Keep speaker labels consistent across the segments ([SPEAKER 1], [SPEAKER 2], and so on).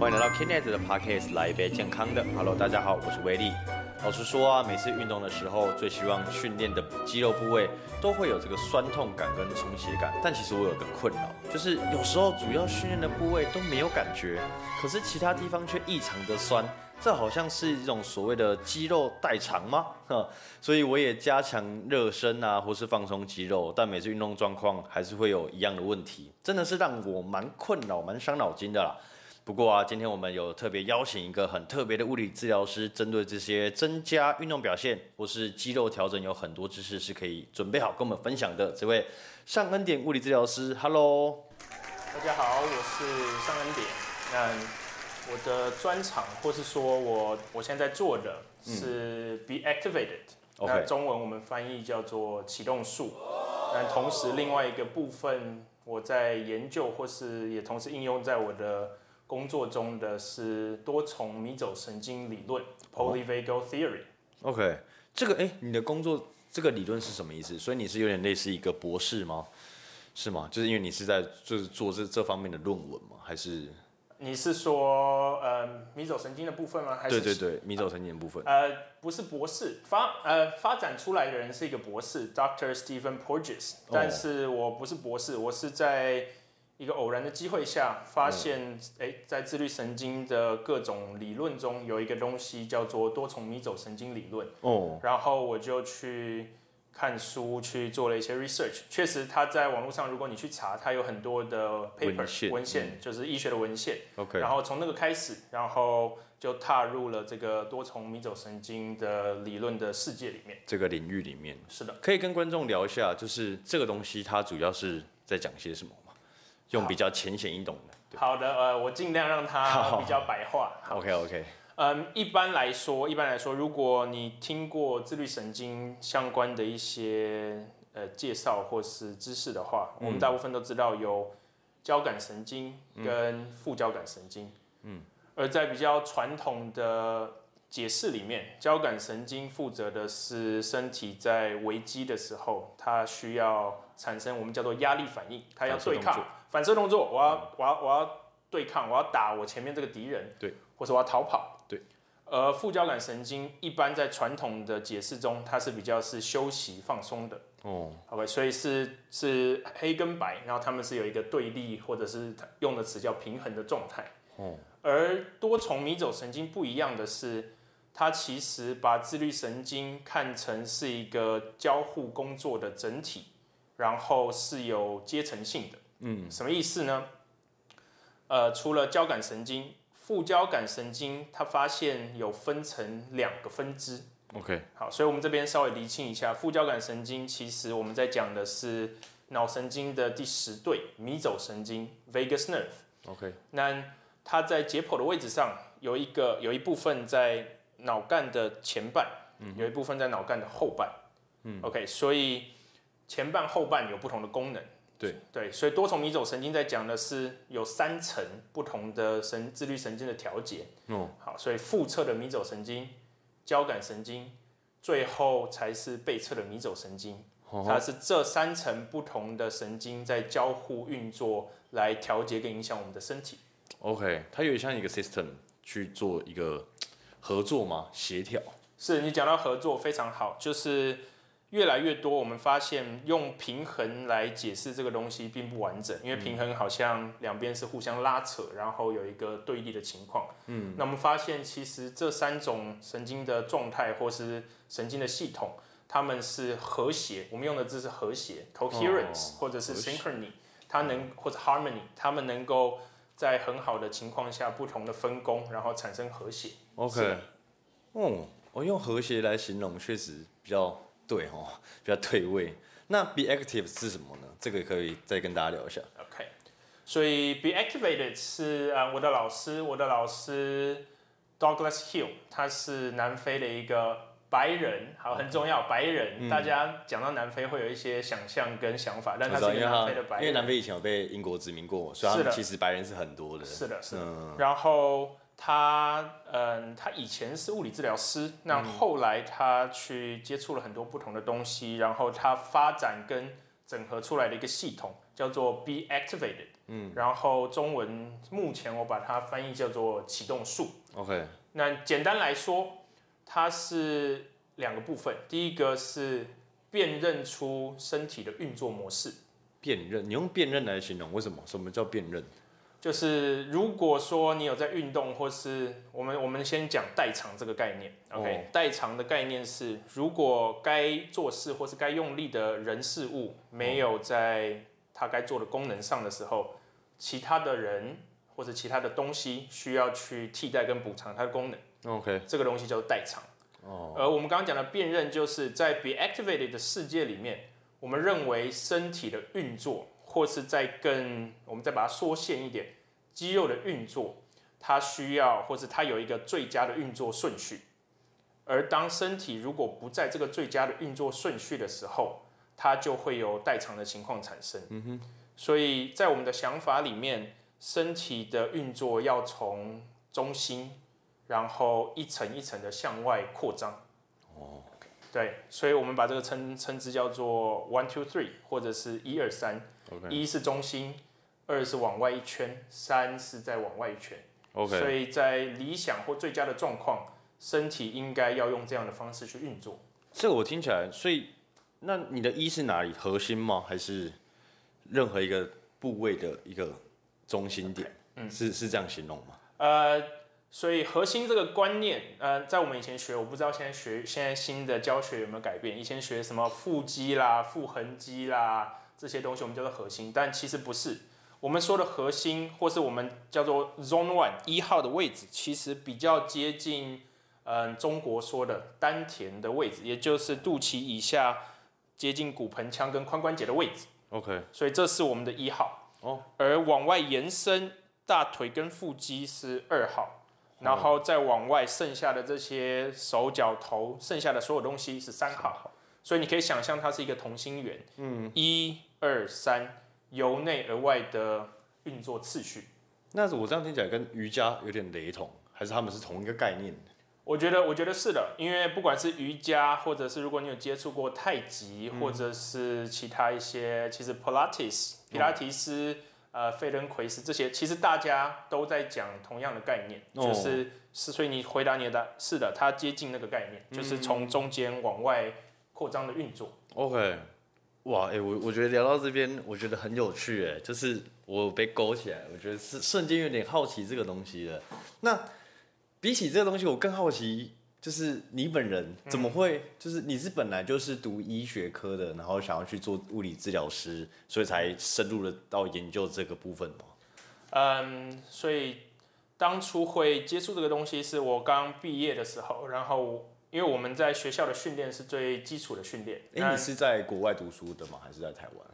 [SPEAKER 1] 欢迎来到 Kinet 的 Podcast，来一杯健康的。Hello，大家好，我是威力。老实说啊，每次运动的时候，最希望训练的肌肉部位都会有这个酸痛感跟充血感。但其实我有个困扰，就是有时候主要训练的部位都没有感觉，可是其他地方却异常的酸。这好像是一种所谓的肌肉代偿吗？哈，所以我也加强热身啊，或是放松肌肉，但每次运动状况还是会有一样的问题，真的是让我蛮困扰、蛮伤脑筋的啦。不过啊，今天我们有特别邀请一个很特别的物理治疗师，针对这些增加运动表现或是肌肉调整，有很多知识是可以准备好跟我们分享的。这位上恩典物理治疗师，Hello，
[SPEAKER 2] 大家好，我是上恩典。那我的专长，或是说我我现在在做的是 be activated，那中文我们翻译叫做启动术。那同时另外一个部分，我在研究或是也同时应用在我的工作中的是多重迷走神经理论 （polyvagal theory）。
[SPEAKER 1] OK，这个哎，你的工作这个理论是什么意思？所以你是有点类似一个博士吗？是吗？就是因为你是在就是做这这方面的论文吗？还是？
[SPEAKER 2] 你是说呃迷走神经的部分吗？还
[SPEAKER 1] 是对对对，迷走神经的部分。
[SPEAKER 2] 呃，不是博士发呃发展出来的人是一个博士，Doctor Stephen Porges，但是我不是博士，我是在一个偶然的机会下发现，哎，在自律神经的各种理论中有一个东西叫做多重迷走神经理论。哦，然后我就去。看书去做了一些 research，确实他在网络上，如果你去查，他有很多的 paper 文献，就是医学的文献。
[SPEAKER 1] OK，
[SPEAKER 2] 然后从那个开始，然后就踏入了这个多重迷走神经的理论的世界里面，
[SPEAKER 1] 这个领域里面。
[SPEAKER 2] 是的，
[SPEAKER 1] 可以跟观众聊一下，就是这个东西它主要是在讲些什么吗？用比较浅显易懂的。
[SPEAKER 2] 好的，呃，我尽量让它比较白话。
[SPEAKER 1] OK OK。
[SPEAKER 2] 嗯，一般来说，一般来说，如果你听过自律神经相关的一些呃介绍或是知识的话，我们大部分都知道有交感神经跟副交感神经。嗯，而在比较传统的解释里面，交感神经负责的是身体在危机的时候，它需要产生我们叫做压力反应，它要对抗反射动作，我要我要我要对抗，我要打我前面这个敌人，
[SPEAKER 1] 对，
[SPEAKER 2] 或者我要逃跑。
[SPEAKER 1] 对，
[SPEAKER 2] 而副交感神经一般在传统的解释中，它是比较是休息放松的。哦，OK，所以是是黑跟白，然后他们是有一个对立，或者是用的词叫平衡的状态。哦，而多重迷走神经不一样的是，它其实把自律神经看成是一个交互工作的整体，然后是有阶层性的。嗯，什么意思呢？呃，除了交感神经。副交感神经，它发现有分成两个分支。
[SPEAKER 1] OK，
[SPEAKER 2] 好，所以我们这边稍微厘清一下，副交感神经其实我们在讲的是脑神经的第十对迷走神经 （vagus nerve）。
[SPEAKER 1] OK，
[SPEAKER 2] 那它在解剖的位置上有一个有一部分在脑干的前半，嗯，有一部分在脑干的后半。嗯，OK，所以前半后半有不同的功能。
[SPEAKER 1] 对
[SPEAKER 2] 对，所以多重迷走神经在讲的是有三层不同的神自律神经的调节。哦，好，所以腹侧的迷走神经、交感神经，最后才是背侧的迷走神经。它是这三层不同的神经在交互运作，来调节跟影响我们的身体。
[SPEAKER 1] OK，它有点像一个 system 去做一个合作吗？协调？
[SPEAKER 2] 是你讲到合作非常好，就是。越来越多，我们发现用平衡来解释这个东西并不完整，因为平衡好像两边是互相拉扯，然后有一个对立的情况。嗯，那我们发现其实这三种神经的状态或是神经的系统，它们是和谐。我们用的字是和谐 （coherence） 或者是 synchrony，它能或者 harmony，它们能够在很好的情况下不同的分工，然后产生和谐。
[SPEAKER 1] OK，嗯，我用和谐来形容确实比较。对哦，比较退位。那 be active 是什么呢？这个可以再跟大家聊一下。
[SPEAKER 2] OK，所以 be activated 是啊，我的老师，我的老师 Douglas Hill，他是南非的一个白人，好很重要，白人。大家讲到南非会有一些想象跟想法，但他是南非的白人，
[SPEAKER 1] 因为南非以前有被英国殖民过，所以其实白人是很多的。
[SPEAKER 2] 是的，是的。然后。他嗯，他以前是物理治疗师，那后来他去接触了很多不同的东西，然后他发展跟整合出来的一个系统，叫做 Be Activated。嗯，然后中文目前我把它翻译叫做启动术。
[SPEAKER 1] OK，
[SPEAKER 2] 那简单来说，它是两个部分，第一个是辨认出身体的运作模式。
[SPEAKER 1] 辨认，你用辨认来形容，为什么？什么叫辨认？
[SPEAKER 2] 就是如果说你有在运动，或是我们我们先讲代偿这个概念，OK？代偿的概念是，如果该做事或是该用力的人事物没有在它该做的功能上的时候，其他的人或者其他的东西需要去替代跟补偿它的功能
[SPEAKER 1] ，OK？
[SPEAKER 2] 这个东西叫做代偿。哦。而我们刚刚讲的辨认，就是在 be activated 的世界里面，我们认为身体的运作。或是再更，我们再把它缩限一点，肌肉的运作，它需要，或是它有一个最佳的运作顺序。而当身体如果不在这个最佳的运作顺序的时候，它就会有代偿的情况产生。嗯哼。所以在我们的想法里面，身体的运作要从中心，然后一层一层的向外扩张。哦。对，所以我们把这个称称之叫做 one two three，或者是一二三。一是中心，二是往外一圈，三是再往外一圈。
[SPEAKER 1] OK，
[SPEAKER 2] 所以在理想或最佳的状况，身体应该要用这样的方式去运作。
[SPEAKER 1] 这个我听起来，所以那你的一是哪里？核心吗？还是任何一个部位的一个中心点？嗯，是是这样形容吗？
[SPEAKER 2] 呃，所以核心这个观念，呃，在我们以前学，我不知道现在学现在新的教学有没有改变。以前学什么腹肌啦、腹横肌啦。这些东西我们叫做核心，但其实不是。我们说的核心，或是我们叫做 Zone One 一号的位置，其实比较接近，嗯，中国说的丹田的位置，也就是肚脐以下接近骨盆腔跟髋关节的位置。
[SPEAKER 1] OK，
[SPEAKER 2] 所以这是我们的一号。哦，而往外延伸，大腿跟腹肌是二号，然后再往外剩下的这些手脚头，剩下的所有东西是三号。所以你可以想象它是一个同心圆。嗯，一。二三由内而外的运作次序，
[SPEAKER 1] 那我这样听起来跟瑜伽有点雷同，还是他们是同一个概念？
[SPEAKER 2] 我觉得，我觉得是的，因为不管是瑜伽，或者是如果你有接触过太极，或者是其他一些，其实 Pilates、皮拉提斯、呃，费伦奎斯这些，其实大家都在讲同样的概念，就是是，所以你回答你的，是的，它接近那个概念，就是从中间往外扩张的运作。
[SPEAKER 1] OK。哇，哎，我我觉得聊到这边，我觉得很有趣，哎，就是我被勾起来，我觉得是瞬间有点好奇这个东西了。那比起这个东西，我更好奇，就是你本人怎么会，就是你是本来就是读医学科的，然后想要去做物理治疗师，所以才深入的到研究这个部分吗？
[SPEAKER 2] 嗯，所以当初会接触这个东西，是我刚毕业的时候，然后。因为我们在学校的训练是最基础的训练。
[SPEAKER 1] 哎，你是在国外读书的吗？还是在台湾？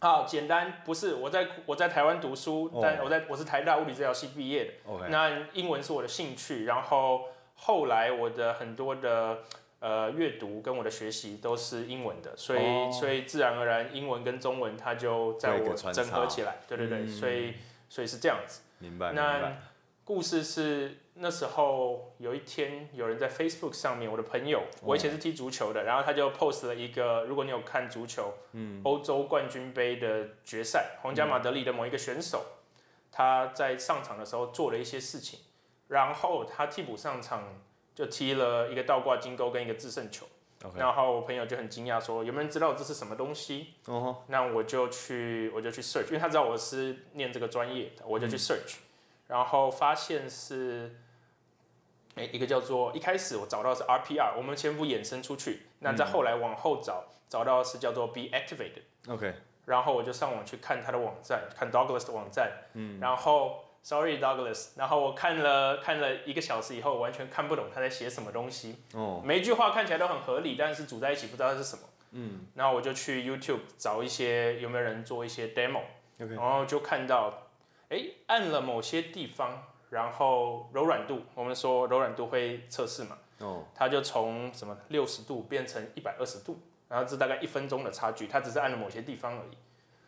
[SPEAKER 2] 好，简单不是，我在我在台湾读书，但我在我是台大物理治疗系毕业的。那英文是我的兴趣，然后后来我的很多的呃阅读跟我的学习都是英文的，所以所以自然而然英文跟中文它就在我整合起来。对对对，所以所以是这样子。
[SPEAKER 1] 明白。
[SPEAKER 2] 那故事是。那时候有一天，有人在 Facebook 上面，我的朋友，我以前是踢足球的，然后他就 post 了一个，如果你有看足球，嗯，欧洲冠军杯的决赛，皇家马德里的某一个选手，他在上场的时候做了一些事情，然后他替补上场就踢了一个倒挂金钩跟一个制胜球，然后我朋友就很惊讶说，有没有人知道这是什么东西？哦，那我就去我就去 search，因为他知道我是念这个专业的，我就去 search，然后发现是。哎，一个叫做一开始我找到是 RPR，我们先不衍生出去。那再后来往后找，找到是叫做 Be Activated。
[SPEAKER 1] OK。
[SPEAKER 2] 然后我就上网去看他的网站，看 Douglas 的网站。嗯。然后，Sorry Douglas，然后我看了看了一个小时以后，完全看不懂他在写什么东西。哦。每一句话看起来都很合理，但是组在一起不知道是什么。嗯。然后我就去 YouTube 找一些有没有人做一些 demo。然后就看到，哎，按了某些地方。然后柔软度，我们说柔软度会测试嘛，哦，它就从什么六十度变成一百二十度，然后这大概一分钟的差距，它只是按了某些地方而已。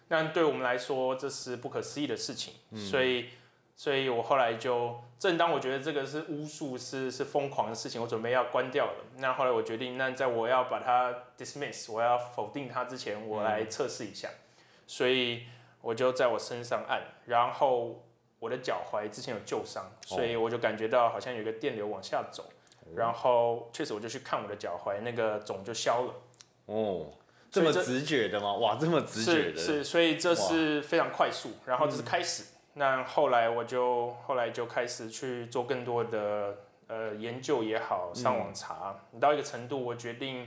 [SPEAKER 2] 那对我们来说，这是不可思议的事情。所以，所以我后来就，正当我觉得这个是巫术，是是疯狂的事情，我准备要关掉了。那后来我决定，那在我要把它 dismiss，我要否定它之前，我来测试一下。所以我就在我身上按，然后我的脚踝之前有旧伤，所以我就感觉到好像有一个电流往下走，然后确实我就去看我的脚踝，那个肿就消了。哦，
[SPEAKER 1] 这么直觉的吗？哇，这么直觉
[SPEAKER 2] 的。是是，所以这是非常快速，然后这是开始。那后来我就后来就开始去做更多的呃研究也好，上网查，到一个程度，我决定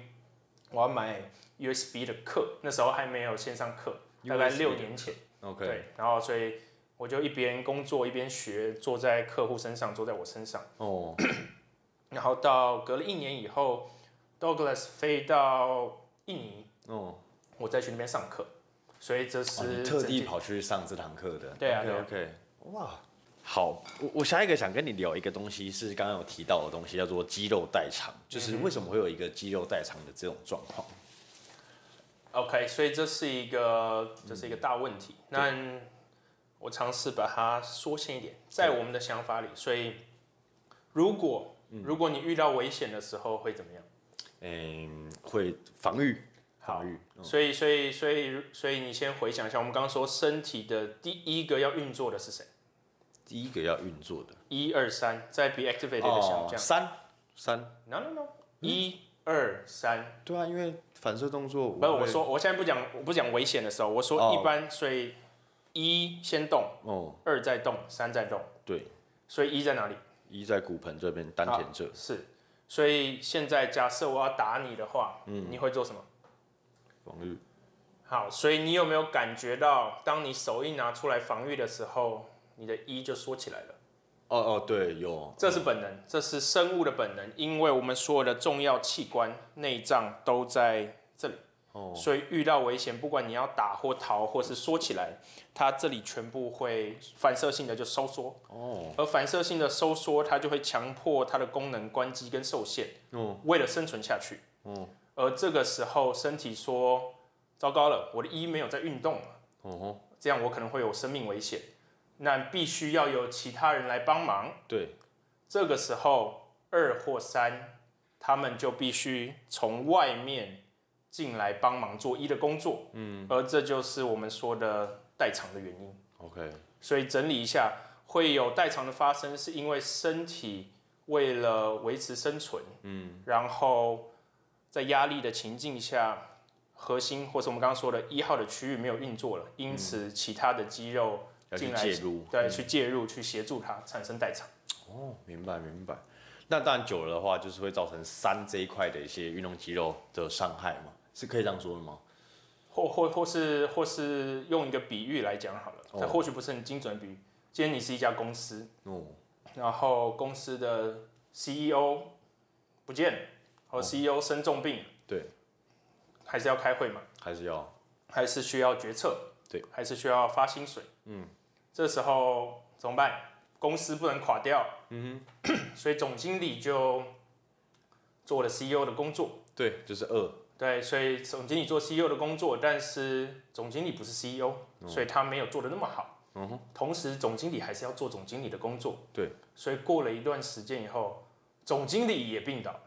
[SPEAKER 2] 我要买 USB 的课，那时候还没有线上课，大概六年前。
[SPEAKER 1] OK。
[SPEAKER 2] 对，然后所以我就一边工作一边学，坐在客户身上，坐在我身上。哦。然后到隔了一年以后，Douglas 飞到印尼，哦，我再去那边上课。所以这是
[SPEAKER 1] 特地跑去上这堂课的。
[SPEAKER 2] 对啊
[SPEAKER 1] ，OK，哇，好，我我下一个想跟你聊一个东西，是刚刚有提到的东西，叫做肌肉代偿，就是为什么会有一个肌肉代偿的这种状况
[SPEAKER 2] ？OK，所以这是一个这是一个大问题。那我尝试把它缩限一点，在我们的想法里，所以如果如果你遇到危险的时候会怎么样？
[SPEAKER 1] 嗯，会防御。
[SPEAKER 2] 好，所以所以所以所以你先回想一下，我们刚刚说身体的第一个要运作的是谁？
[SPEAKER 1] 第一个要运作的，
[SPEAKER 2] 一二三，在 be activated 的想象，
[SPEAKER 1] 三三
[SPEAKER 2] ，no no no，一二三，
[SPEAKER 1] 对啊，因为反射动作，
[SPEAKER 2] 不是我说，我现在不讲，我不讲危险的时候，我说一般，所以一先动，哦，二再动，三再动，
[SPEAKER 1] 对，
[SPEAKER 2] 所以一在哪里？
[SPEAKER 1] 一在骨盆这边，丹田这，
[SPEAKER 2] 是，所以现在假设我要打你的话，嗯，你会做什么？
[SPEAKER 1] 防御，
[SPEAKER 2] 好，所以你有没有感觉到，当你手一拿出来防御的时候，你的一就缩起来了？
[SPEAKER 1] 哦哦，对，有，
[SPEAKER 2] 这是本能，这是生物的本能，因为我们所有的重要器官、内脏都在这里，哦，所以遇到危险，不管你要打或逃或是缩起来，它这里全部会反射性的就收缩，哦，而反射性的收缩，它就会强迫它的功能关机跟受限，哦，为了生存下去，哦。而这个时候，身体说：“糟糕了，我的一没有在运动了。”哦，这样我可能会有生命危险，那必须要有其他人来帮忙。
[SPEAKER 1] 对，
[SPEAKER 2] 这个时候二或三，他们就必须从外面进来帮忙做一的工作。嗯，而这就是我们说的代偿的原因。
[SPEAKER 1] OK，
[SPEAKER 2] 所以整理一下，会有代偿的发生，是因为身体为了维持生存，嗯，然后。在压力的情境下，核心或是我们刚刚说的一号的区域没有运作了，因此其他的肌肉进来
[SPEAKER 1] 介入，
[SPEAKER 2] 对，去介入去协助它产生代偿。
[SPEAKER 1] 哦，明白明白。那当然久了的话，就是会造成三这一块的一些运动肌肉的伤害嘛，是可以这样说的吗？
[SPEAKER 2] 或或或是或是用一个比喻来讲好了，它或许不是很精准的比喻。今天你是一家公司，哦，然后公司的 CEO 不见。和 CEO 生重病，
[SPEAKER 1] 对，
[SPEAKER 2] 还是要开会嘛？
[SPEAKER 1] 还是要，
[SPEAKER 2] 还是需要决策？
[SPEAKER 1] 对，
[SPEAKER 2] 还是需要发薪水？嗯，这时候怎么办？公司不能垮掉，嗯哼，所以总经理就做了 CEO 的工作。
[SPEAKER 1] 对，就是二。
[SPEAKER 2] 对，所以总经理做 CEO 的工作，但是总经理不是 CEO，所以他没有做的那么好。嗯哼，同时总经理还是要做总经理的工作。
[SPEAKER 1] 对，
[SPEAKER 2] 所以过了一段时间以后，总经理也病倒。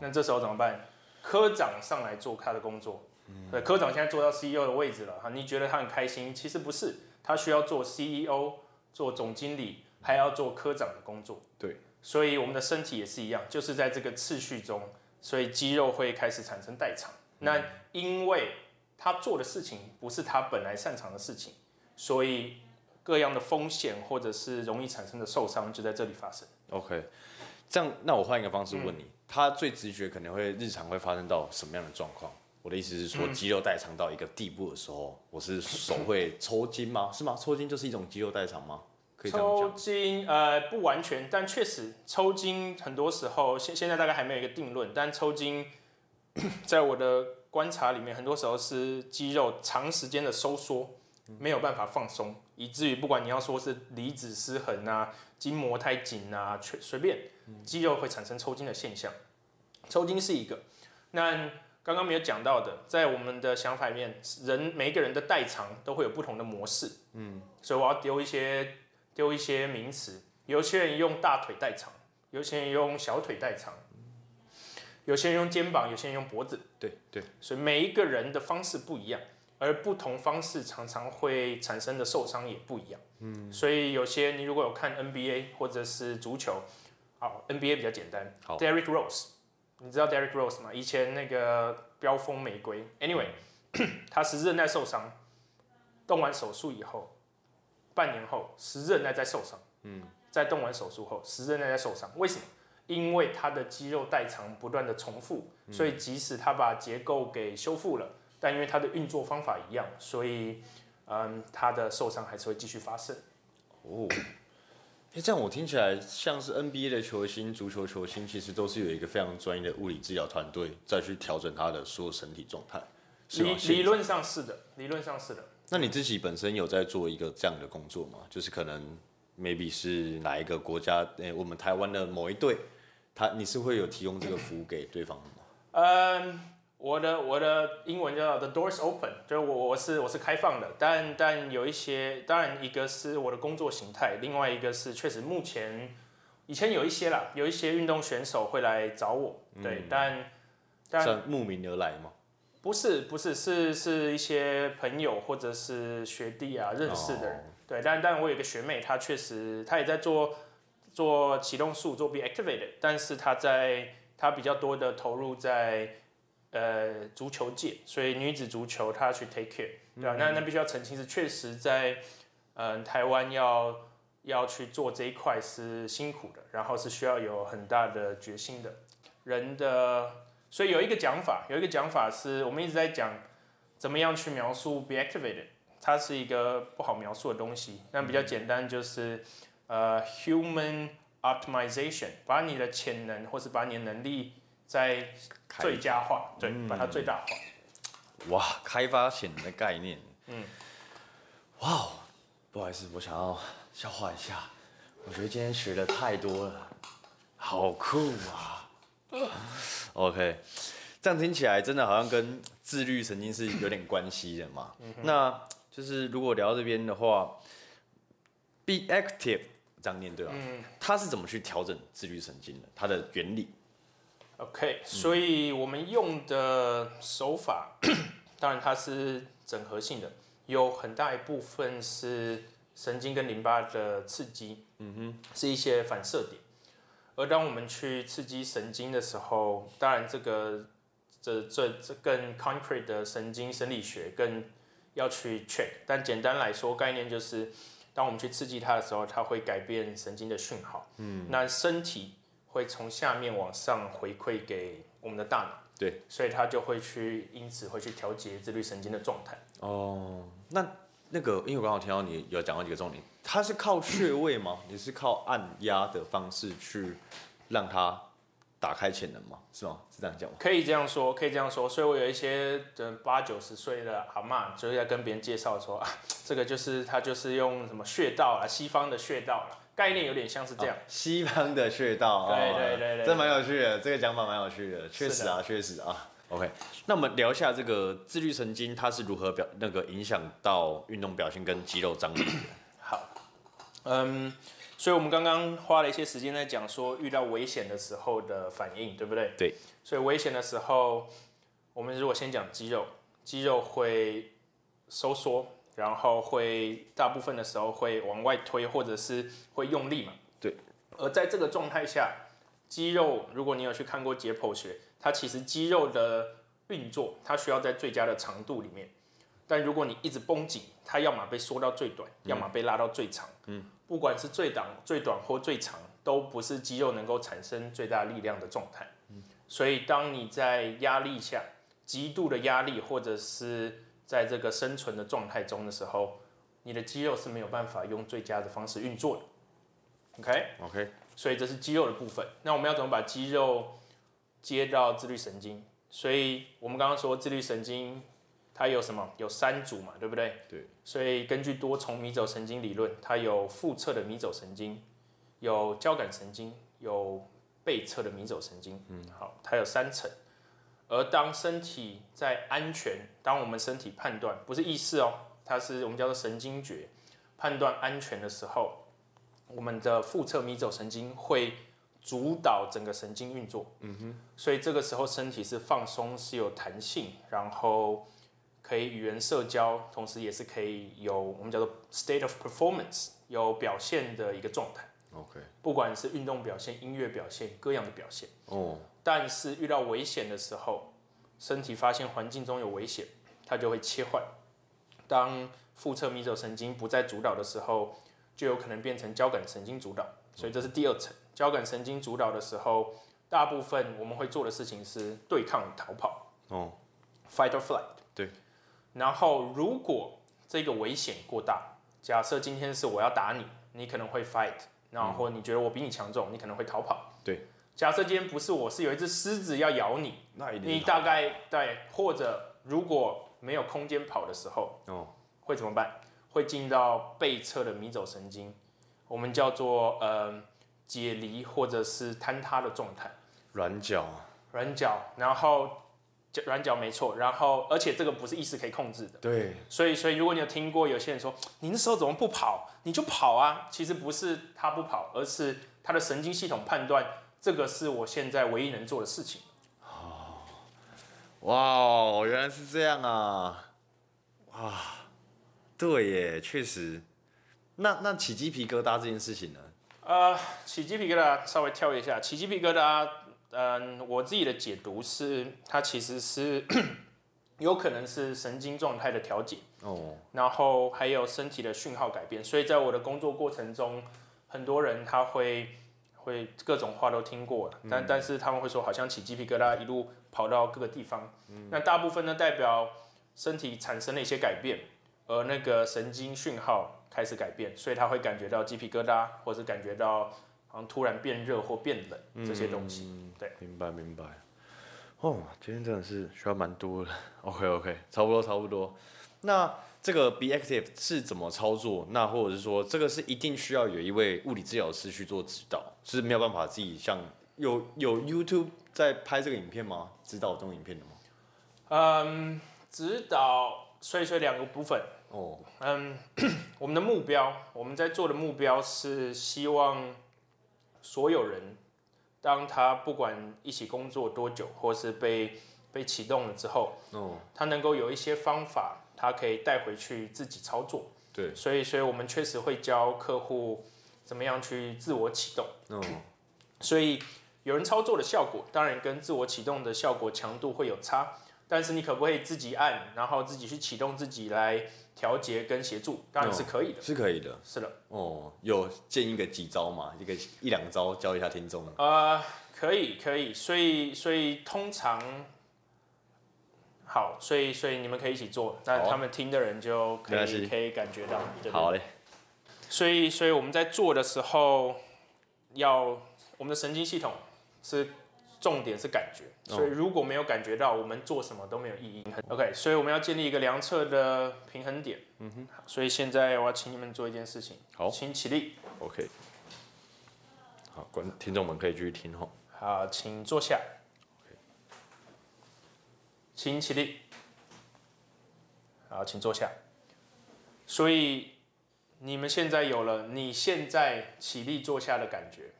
[SPEAKER 2] 哦，那这时候怎么办？科长上来做他的工作。对，科长现在做到 CEO 的位置了哈，你觉得他很开心？其实不是，他需要做 CEO、做总经理，还要做科长的工作。
[SPEAKER 1] 对，
[SPEAKER 2] 所以我们的身体也是一样，就是在这个次序中，所以肌肉会开始产生代偿。那因为他做的事情不是他本来擅长的事情，所以各样的风险或者是容易产生的受伤就在这里发生。
[SPEAKER 1] OK。这样，那我换一个方式问你，他最直觉可能会日常会发生到什么样的状况？我的意思是说，肌肉代偿到一个地步的时候，我是手会抽筋吗？是吗？抽筋就是一种肌肉代偿吗？可以
[SPEAKER 2] 抽筋呃不完全，但确实抽筋很多时候现现在大概还没有一个定论，但抽筋 在我的观察里面，很多时候是肌肉长时间的收缩，没有办法放松，以至于不管你要说是离子失衡啊。筋膜太紧啊，随随便，肌肉会产生抽筋的现象。抽筋是一个。那刚刚没有讲到的，在我们的想法里面，人每一个人的代偿都会有不同的模式。嗯，所以我要丢一些丢一些名词。有些人用大腿代偿，有些人用小腿代偿，有些人用肩膀，有些人用脖子。
[SPEAKER 1] 对对。
[SPEAKER 2] 所以每一个人的方式不一样。而不同方式常常会产生的受伤也不一样。嗯，所以有些你如果有看 NBA 或者是足球，好，NBA 比较简单。
[SPEAKER 1] 好
[SPEAKER 2] ，Derrick Rose，你知道 Derrick Rose 吗？以前那个飙风玫瑰。Anyway，他十字韧带受伤，动完手术以后，半年后十字韧带再受伤。嗯，在动完手术后，十字韧带再受伤，为什么？因为他的肌肉代偿不断的重复，所以即使他把结构给修复了，但因为他的运作方法一样，所以，嗯，他的受伤还是会继续发生。
[SPEAKER 1] 哦，哎，这样我听起来像是 NBA 的球星、足球球星，其实都是有一个非常专业的物理治疗团队再去调整他的所有身体状态。
[SPEAKER 2] 理理论上是的，理论上是的。
[SPEAKER 1] 那你自己本身有在做一个这样的工作吗？就是可能 maybe 是哪一个国家？哎，我们台湾的某一队。他你是会有提供这个服务给对方的吗？
[SPEAKER 2] 嗯，我的我的英文叫 The Doors Open，就是我我是我是开放的，但但有一些，当然一个是我的工作形态，另外一个是确实目前以前有一些啦，有一些运动选手会来找我，对，但
[SPEAKER 1] 但慕名而来吗？
[SPEAKER 2] 不是不是是是一些朋友或者是学弟啊认识的人，对，但但我有一个学妹，她确实她也在做。做启动术做 be activated，但是她在她比较多的投入在呃足球界，所以女子足球他去 take care，对吧？那那必须要澄清是确实在嗯台湾要要去做这一块是辛苦的，然后是需要有很大的决心的人的，所以有一个讲法，有一个讲法是我们一直在讲怎么样去描述 be activated，它是一个不好描述的东西，那比较简单就是。呃，human optimization，把你的潜能或是把你的能力在最佳化，对，把它最大化。
[SPEAKER 1] 哇，开发潜能的概念。嗯。哇，不好意思，我想要消化一下。我觉得今天学的太多了，好酷啊。OK，这样听起来真的好像跟自律神经是有点关系的嘛。那就是如果聊到这边的话，be active。这样念对吧？嗯，它是怎么去调整自律神经的？它的原理
[SPEAKER 2] ？OK，所以我们用的手法，当然它是整合性的，有很大一部分是神经跟淋巴的刺激，嗯哼，是一些反射点。而当我们去刺激神经的时候，当然这个这这这更 concrete 的神经生理学更要去 check，但简单来说，概念就是。当我们去刺激它的时候，它会改变神经的讯号。嗯，那身体会从下面往上回馈给我们的大脑。
[SPEAKER 1] 对，
[SPEAKER 2] 所以它就会去，因此会去调节自律神经的状态。
[SPEAKER 1] 哦，那那个，因为我刚好听到你有讲到几个重点，它是靠穴位吗？你是靠按压的方式去让它？打开潜能吗？是吗？是这样讲吗？
[SPEAKER 2] 可以这样说，可以这样说。所以我有一些的八九十岁的阿妈，就是在跟别人介绍说啊，这个就是他就是用什么穴道啊，西方的穴道了，概念有点像是这样。
[SPEAKER 1] 西方的穴道，
[SPEAKER 2] 对对对对，
[SPEAKER 1] 这蛮有趣的，这个讲法蛮有趣的，确实啊，确实啊。OK，那我们聊一下这个自律神经，它是如何表那个影响到运动表现跟肌肉张力的？
[SPEAKER 2] 好，嗯。所以，我们刚刚花了一些时间在讲说遇到危险的时候的反应，对不对？
[SPEAKER 1] 对。
[SPEAKER 2] 所以，危险的时候，我们如果先讲肌肉，肌肉会收缩，然后会大部分的时候会往外推，或者是会用力嘛。
[SPEAKER 1] 对。
[SPEAKER 2] 而在这个状态下，肌肉，如果你有去看过解剖学，它其实肌肉的运作，它需要在最佳的长度里面。但如果你一直绷紧，它要么被缩到最短，要么被拉到最长。嗯，不管是最短、最短或最长，都不是肌肉能够产生最大力量的状态。嗯，所以当你在压力下、极度的压力，或者是在这个生存的状态中的时候，你的肌肉是没有办法用最佳的方式运作的。
[SPEAKER 1] OK，OK，
[SPEAKER 2] 所以这是肌肉的部分。那我们要怎么把肌肉接到自律神经？所以我们刚刚说自律神经。它有什么？有三组嘛，对不对？
[SPEAKER 1] 对。
[SPEAKER 2] 所以根据多重迷走神经理论，它有腹侧的迷走神经，有交感神经，有背侧的迷走神经。嗯，好，它有三层。而当身体在安全，当我们身体判断不是意识哦，它是我们叫做神经觉判断安全的时候，我们的腹侧迷走神经会主导整个神经运作。嗯哼。所以这个时候身体是放松，是有弹性，然后。可以与人社交，同时也是可以有我们叫做 state of performance，有表现的一个状态。
[SPEAKER 1] OK，
[SPEAKER 2] 不管是运动表现、音乐表现、各样的表现。哦。但是遇到危险的时候，身体发现环境中有危险，它就会切换。当腹侧迷走神经不再主导的时候，就有可能变成交感神经主导。所以这是第二层。交感神经主导的时候，大部分我们会做的事情是对抗、逃跑。哦。Fight or flight。
[SPEAKER 1] 对。
[SPEAKER 2] 然后如果这个危险过大，假设今天是我要打你，你可能会 fight。然后你觉得我比你强壮，你可能会逃跑。
[SPEAKER 1] 对。
[SPEAKER 2] 假设今天不是我，是有一只狮子要咬你，
[SPEAKER 1] 那
[SPEAKER 2] 你大概对，或者如果没有空间跑的时候，哦，会怎么办？会进到背侧的迷走神经，我们叫做呃解离或者是坍塌的状态。
[SPEAKER 1] 软脚。
[SPEAKER 2] 软脚，然后软脚没错，然后而且这个不是意识可以控制的。
[SPEAKER 1] 对。
[SPEAKER 2] 所以所以如果你有听过有些人说，你那时候怎么不跑？你就跑啊！其实不是他不跑，而是他的神经系统判断。这个是我现在唯一能做的事情。哦，
[SPEAKER 1] 哇哦，原来是这样啊！哇，对耶，确实。那那起鸡皮疙瘩这件事情呢？
[SPEAKER 2] 呃，起鸡皮疙瘩稍微跳一下，起鸡皮疙瘩，嗯，我自己的解读是，它其实是 有可能是神经状态的调节哦，然后还有身体的讯号改变。所以在我的工作过程中，很多人他会。会各种话都听过了，但但是他们会说好像起鸡皮疙瘩，一路跑到各个地方。那大部分呢代表身体产生了一些改变，而那个神经讯号开始改变，所以他会感觉到鸡皮疙瘩，或是感觉到好像突然变热或变冷这些东西。对，
[SPEAKER 1] 明白明白。哦，今天真的是需要蛮多的。OK OK，差不多差不多。那这个 Be Active 是怎么操作？那或者是说，这个是一定需要有一位物理治疗师去做指导，是没有办法自己像有有 YouTube 在拍这个影片吗？指导这种影片的吗？
[SPEAKER 2] 嗯，指导，所以说两个部分哦。嗯，我们的目标，我们在做的目标是希望所有人，当他不管一起工作多久，或是被被启动了之后，哦，他能够有一些方法。他可以带回去自己操作，
[SPEAKER 1] 对，
[SPEAKER 2] 所以，所以我们确实会教客户怎么样去自我启动。嗯，所以有人操作的效果，当然跟自我启动的效果强度会有差，但是你可不可以自己按，然后自己去启动自己来调节跟协助，当然是可以的，
[SPEAKER 1] 是可以的，
[SPEAKER 2] 是的。
[SPEAKER 1] 哦，有建议个几招嘛？一个一两招教一下听众。
[SPEAKER 2] 呃，可以，可以，所以，所以通常。好，所以所以你们可以一起做，那他们听的人就可以可以感觉到。
[SPEAKER 1] 好嘞。
[SPEAKER 2] 所以所以我们在做的时候，要我们的神经系统是重点是感觉，所以如果没有感觉到，我们做什么都没有意义。OK，所以我们要建立一个量测的平衡点。嗯哼。所以现在我要请你们做一件事情。
[SPEAKER 1] 好。
[SPEAKER 2] 请起立。
[SPEAKER 1] OK。好，观听众们可以继续听吼。
[SPEAKER 2] 好，请坐下。请起立，好，请坐下。所以你们现在有了你现在起立坐下的感觉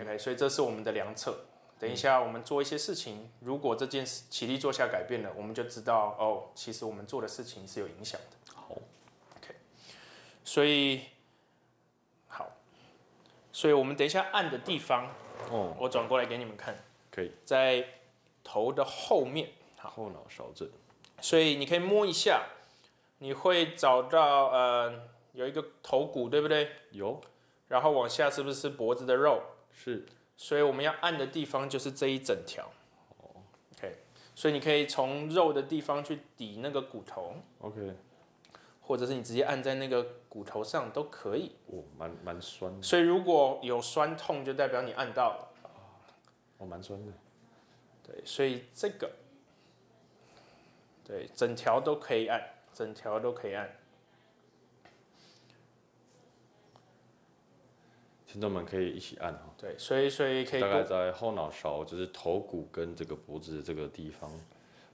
[SPEAKER 2] ，OK？所以这是我们的量测。等一下我们做一些事情，如果这件事起立坐下改变了，我们就知道哦，其实我们做的事情是有影响的。
[SPEAKER 1] 好
[SPEAKER 2] ，OK。所以好，所以我们等一下按的地方，哦，我转过来给你们看，
[SPEAKER 1] 可以
[SPEAKER 2] 在头的后面。
[SPEAKER 1] 后脑勺这，
[SPEAKER 2] 所以你可以摸一下，你会找到呃有一个头骨，对不对？
[SPEAKER 1] 有。
[SPEAKER 2] 然后往下是不是脖子的肉？
[SPEAKER 1] 是。
[SPEAKER 2] 所以我们要按的地方就是这一整条。哦。OK。所以你可以从肉的地方去抵那个骨头。
[SPEAKER 1] OK。
[SPEAKER 2] 或者是你直接按在那个骨头上都可以。
[SPEAKER 1] 哦，蛮蛮酸。
[SPEAKER 2] 所以如果有酸痛，就代表你按到了。
[SPEAKER 1] 哦，蛮酸的。
[SPEAKER 2] 对，所以这个。对，整条都可以按，整条都可以按。
[SPEAKER 1] 听众们可以一起按哈。
[SPEAKER 2] 对，所以所以可以。
[SPEAKER 1] 大概在后脑勺，就是头骨跟这个脖子的这个地方，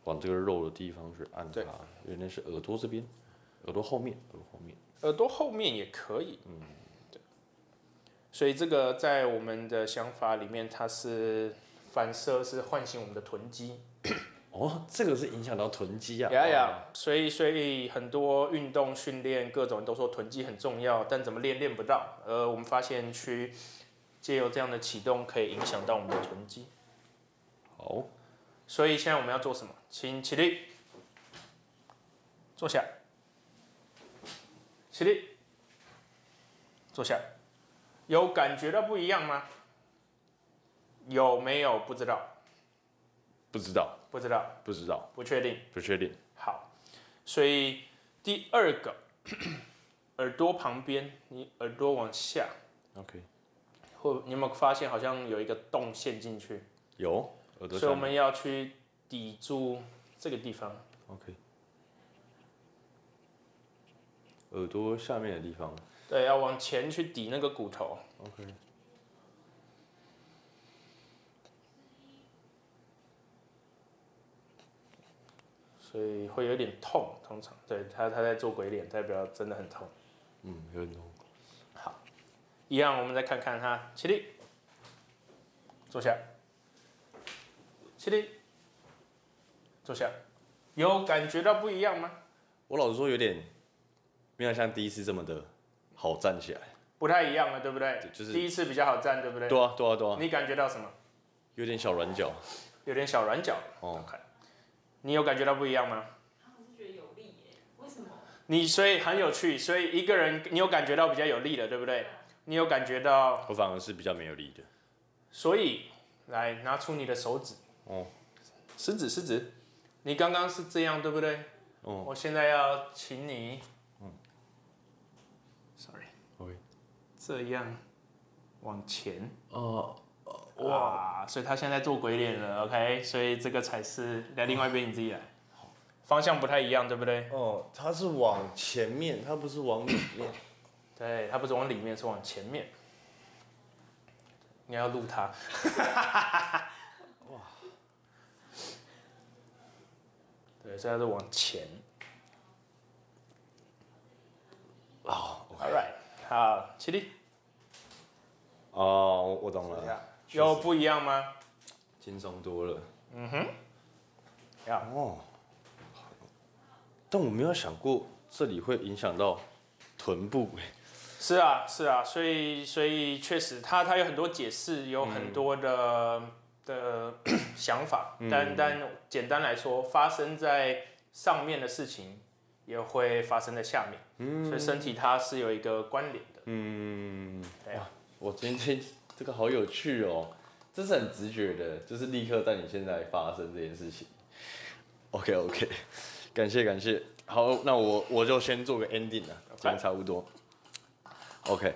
[SPEAKER 1] 往这个肉的地方去按它。原来是耳朵这边，耳朵后面，耳朵后面。
[SPEAKER 2] 耳朵后面也可以。嗯，对。所以这个在我们的想法里面，它是反射，是唤醒我们的臀肌。
[SPEAKER 1] 哦，这个是影响到臀肌啊。
[SPEAKER 2] 呀呀，所以所以很多运动训练各种都说臀肌很重要，但怎么练练不到。呃，我们发现去借由这样的启动，可以影响到我们的臀肌。
[SPEAKER 1] 好，
[SPEAKER 2] 所以现在我们要做什么？请起立，坐下，起立，坐下。有感觉到不一样吗？有没有？不知道。
[SPEAKER 1] 不知道。
[SPEAKER 2] 不知道。
[SPEAKER 1] 不知道。
[SPEAKER 2] 不确定。
[SPEAKER 1] 不确定。
[SPEAKER 2] 好，所以第二个，耳朵旁边，你耳朵往下。
[SPEAKER 1] OK。
[SPEAKER 2] 或你有没有发现好像有一个洞陷进去？
[SPEAKER 1] 有。
[SPEAKER 2] 耳朵所以我们要去抵住这个地方。
[SPEAKER 1] OK。耳朵下面的地方。
[SPEAKER 2] 对，要往前去抵那个骨头。
[SPEAKER 1] OK。
[SPEAKER 2] 所以会有点痛，通常对他他在做鬼脸，代表真的很痛。
[SPEAKER 1] 嗯，有点痛。
[SPEAKER 2] 好，一样，我们再看看他起立，坐下，起立，坐下，有感觉到不一样吗？
[SPEAKER 1] 我老实说，有点没有像第一次这么的好站起来。
[SPEAKER 2] 不太一样了，对不对？
[SPEAKER 1] 就是
[SPEAKER 2] 第一次比较好站，对不对？
[SPEAKER 1] 对啊，对啊，对啊。
[SPEAKER 2] 你感觉到什么？
[SPEAKER 1] 有点小软脚。
[SPEAKER 2] 有点小软脚。哦。你有感觉到不一样吗？
[SPEAKER 3] 我是觉得有力耶，为什么？
[SPEAKER 2] 你所以很有趣，所以一个人你有感觉到比较有力的，对不对？你有感觉到？
[SPEAKER 1] 我反而是比较没有力的。
[SPEAKER 2] 所以来拿出你的手指。哦。食指，食指。你刚刚是这样，对不对？哦。我现在要请你。嗯。Sorry。
[SPEAKER 1] OK。
[SPEAKER 2] 这样往前。哦。哇，所以他现在做鬼脸了，OK，所以这个才是在另外一边你自己来，方向不太一样，对不对？
[SPEAKER 1] 哦，他是往前面，他不是往里面，
[SPEAKER 2] 对，他不是往里面，是往前面，你要录他，哇，对，所以他是往前，哦，All right，好，起立，
[SPEAKER 1] 哦，我懂了。
[SPEAKER 2] 有不一样吗？
[SPEAKER 1] 轻松多了。嗯哼。要哦。但我没有想过这里会影响到臀部哎。
[SPEAKER 2] 是啊，是啊，所以所以确实，它它有很多解释，有很多的的 想法。但但简单来说，发生在上面的事情也会发生在下面。嗯。所以身体它是有一个关联的。嗯。对啊，
[SPEAKER 1] 我今天。这个好有趣哦，这是很直觉的，就是立刻在你现在发生这件事情。OK OK，感谢感谢，好，那我我就先做个 ending 了，这样差不多。OK，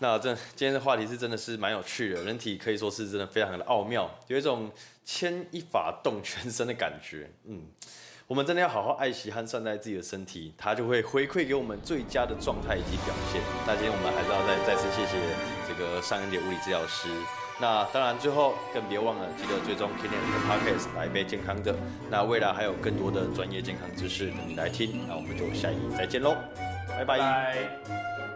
[SPEAKER 1] 那这今天的话题是真的是蛮有趣的，人体可以说是真的非常的奥妙，有一种牵一发动全身的感觉，嗯。我们真的要好好爱惜和善待自己的身体，它就会回馈给我们最佳的状态以及表现。那今天我们还是要再再次谢谢这个上恩点物理治疗师。那当然最后更别忘了记得追踪 Kenny 的 Podcast 来一杯健康的。那未来还有更多的专业健康知识等你来听。那我们就下一集再见喽，拜拜。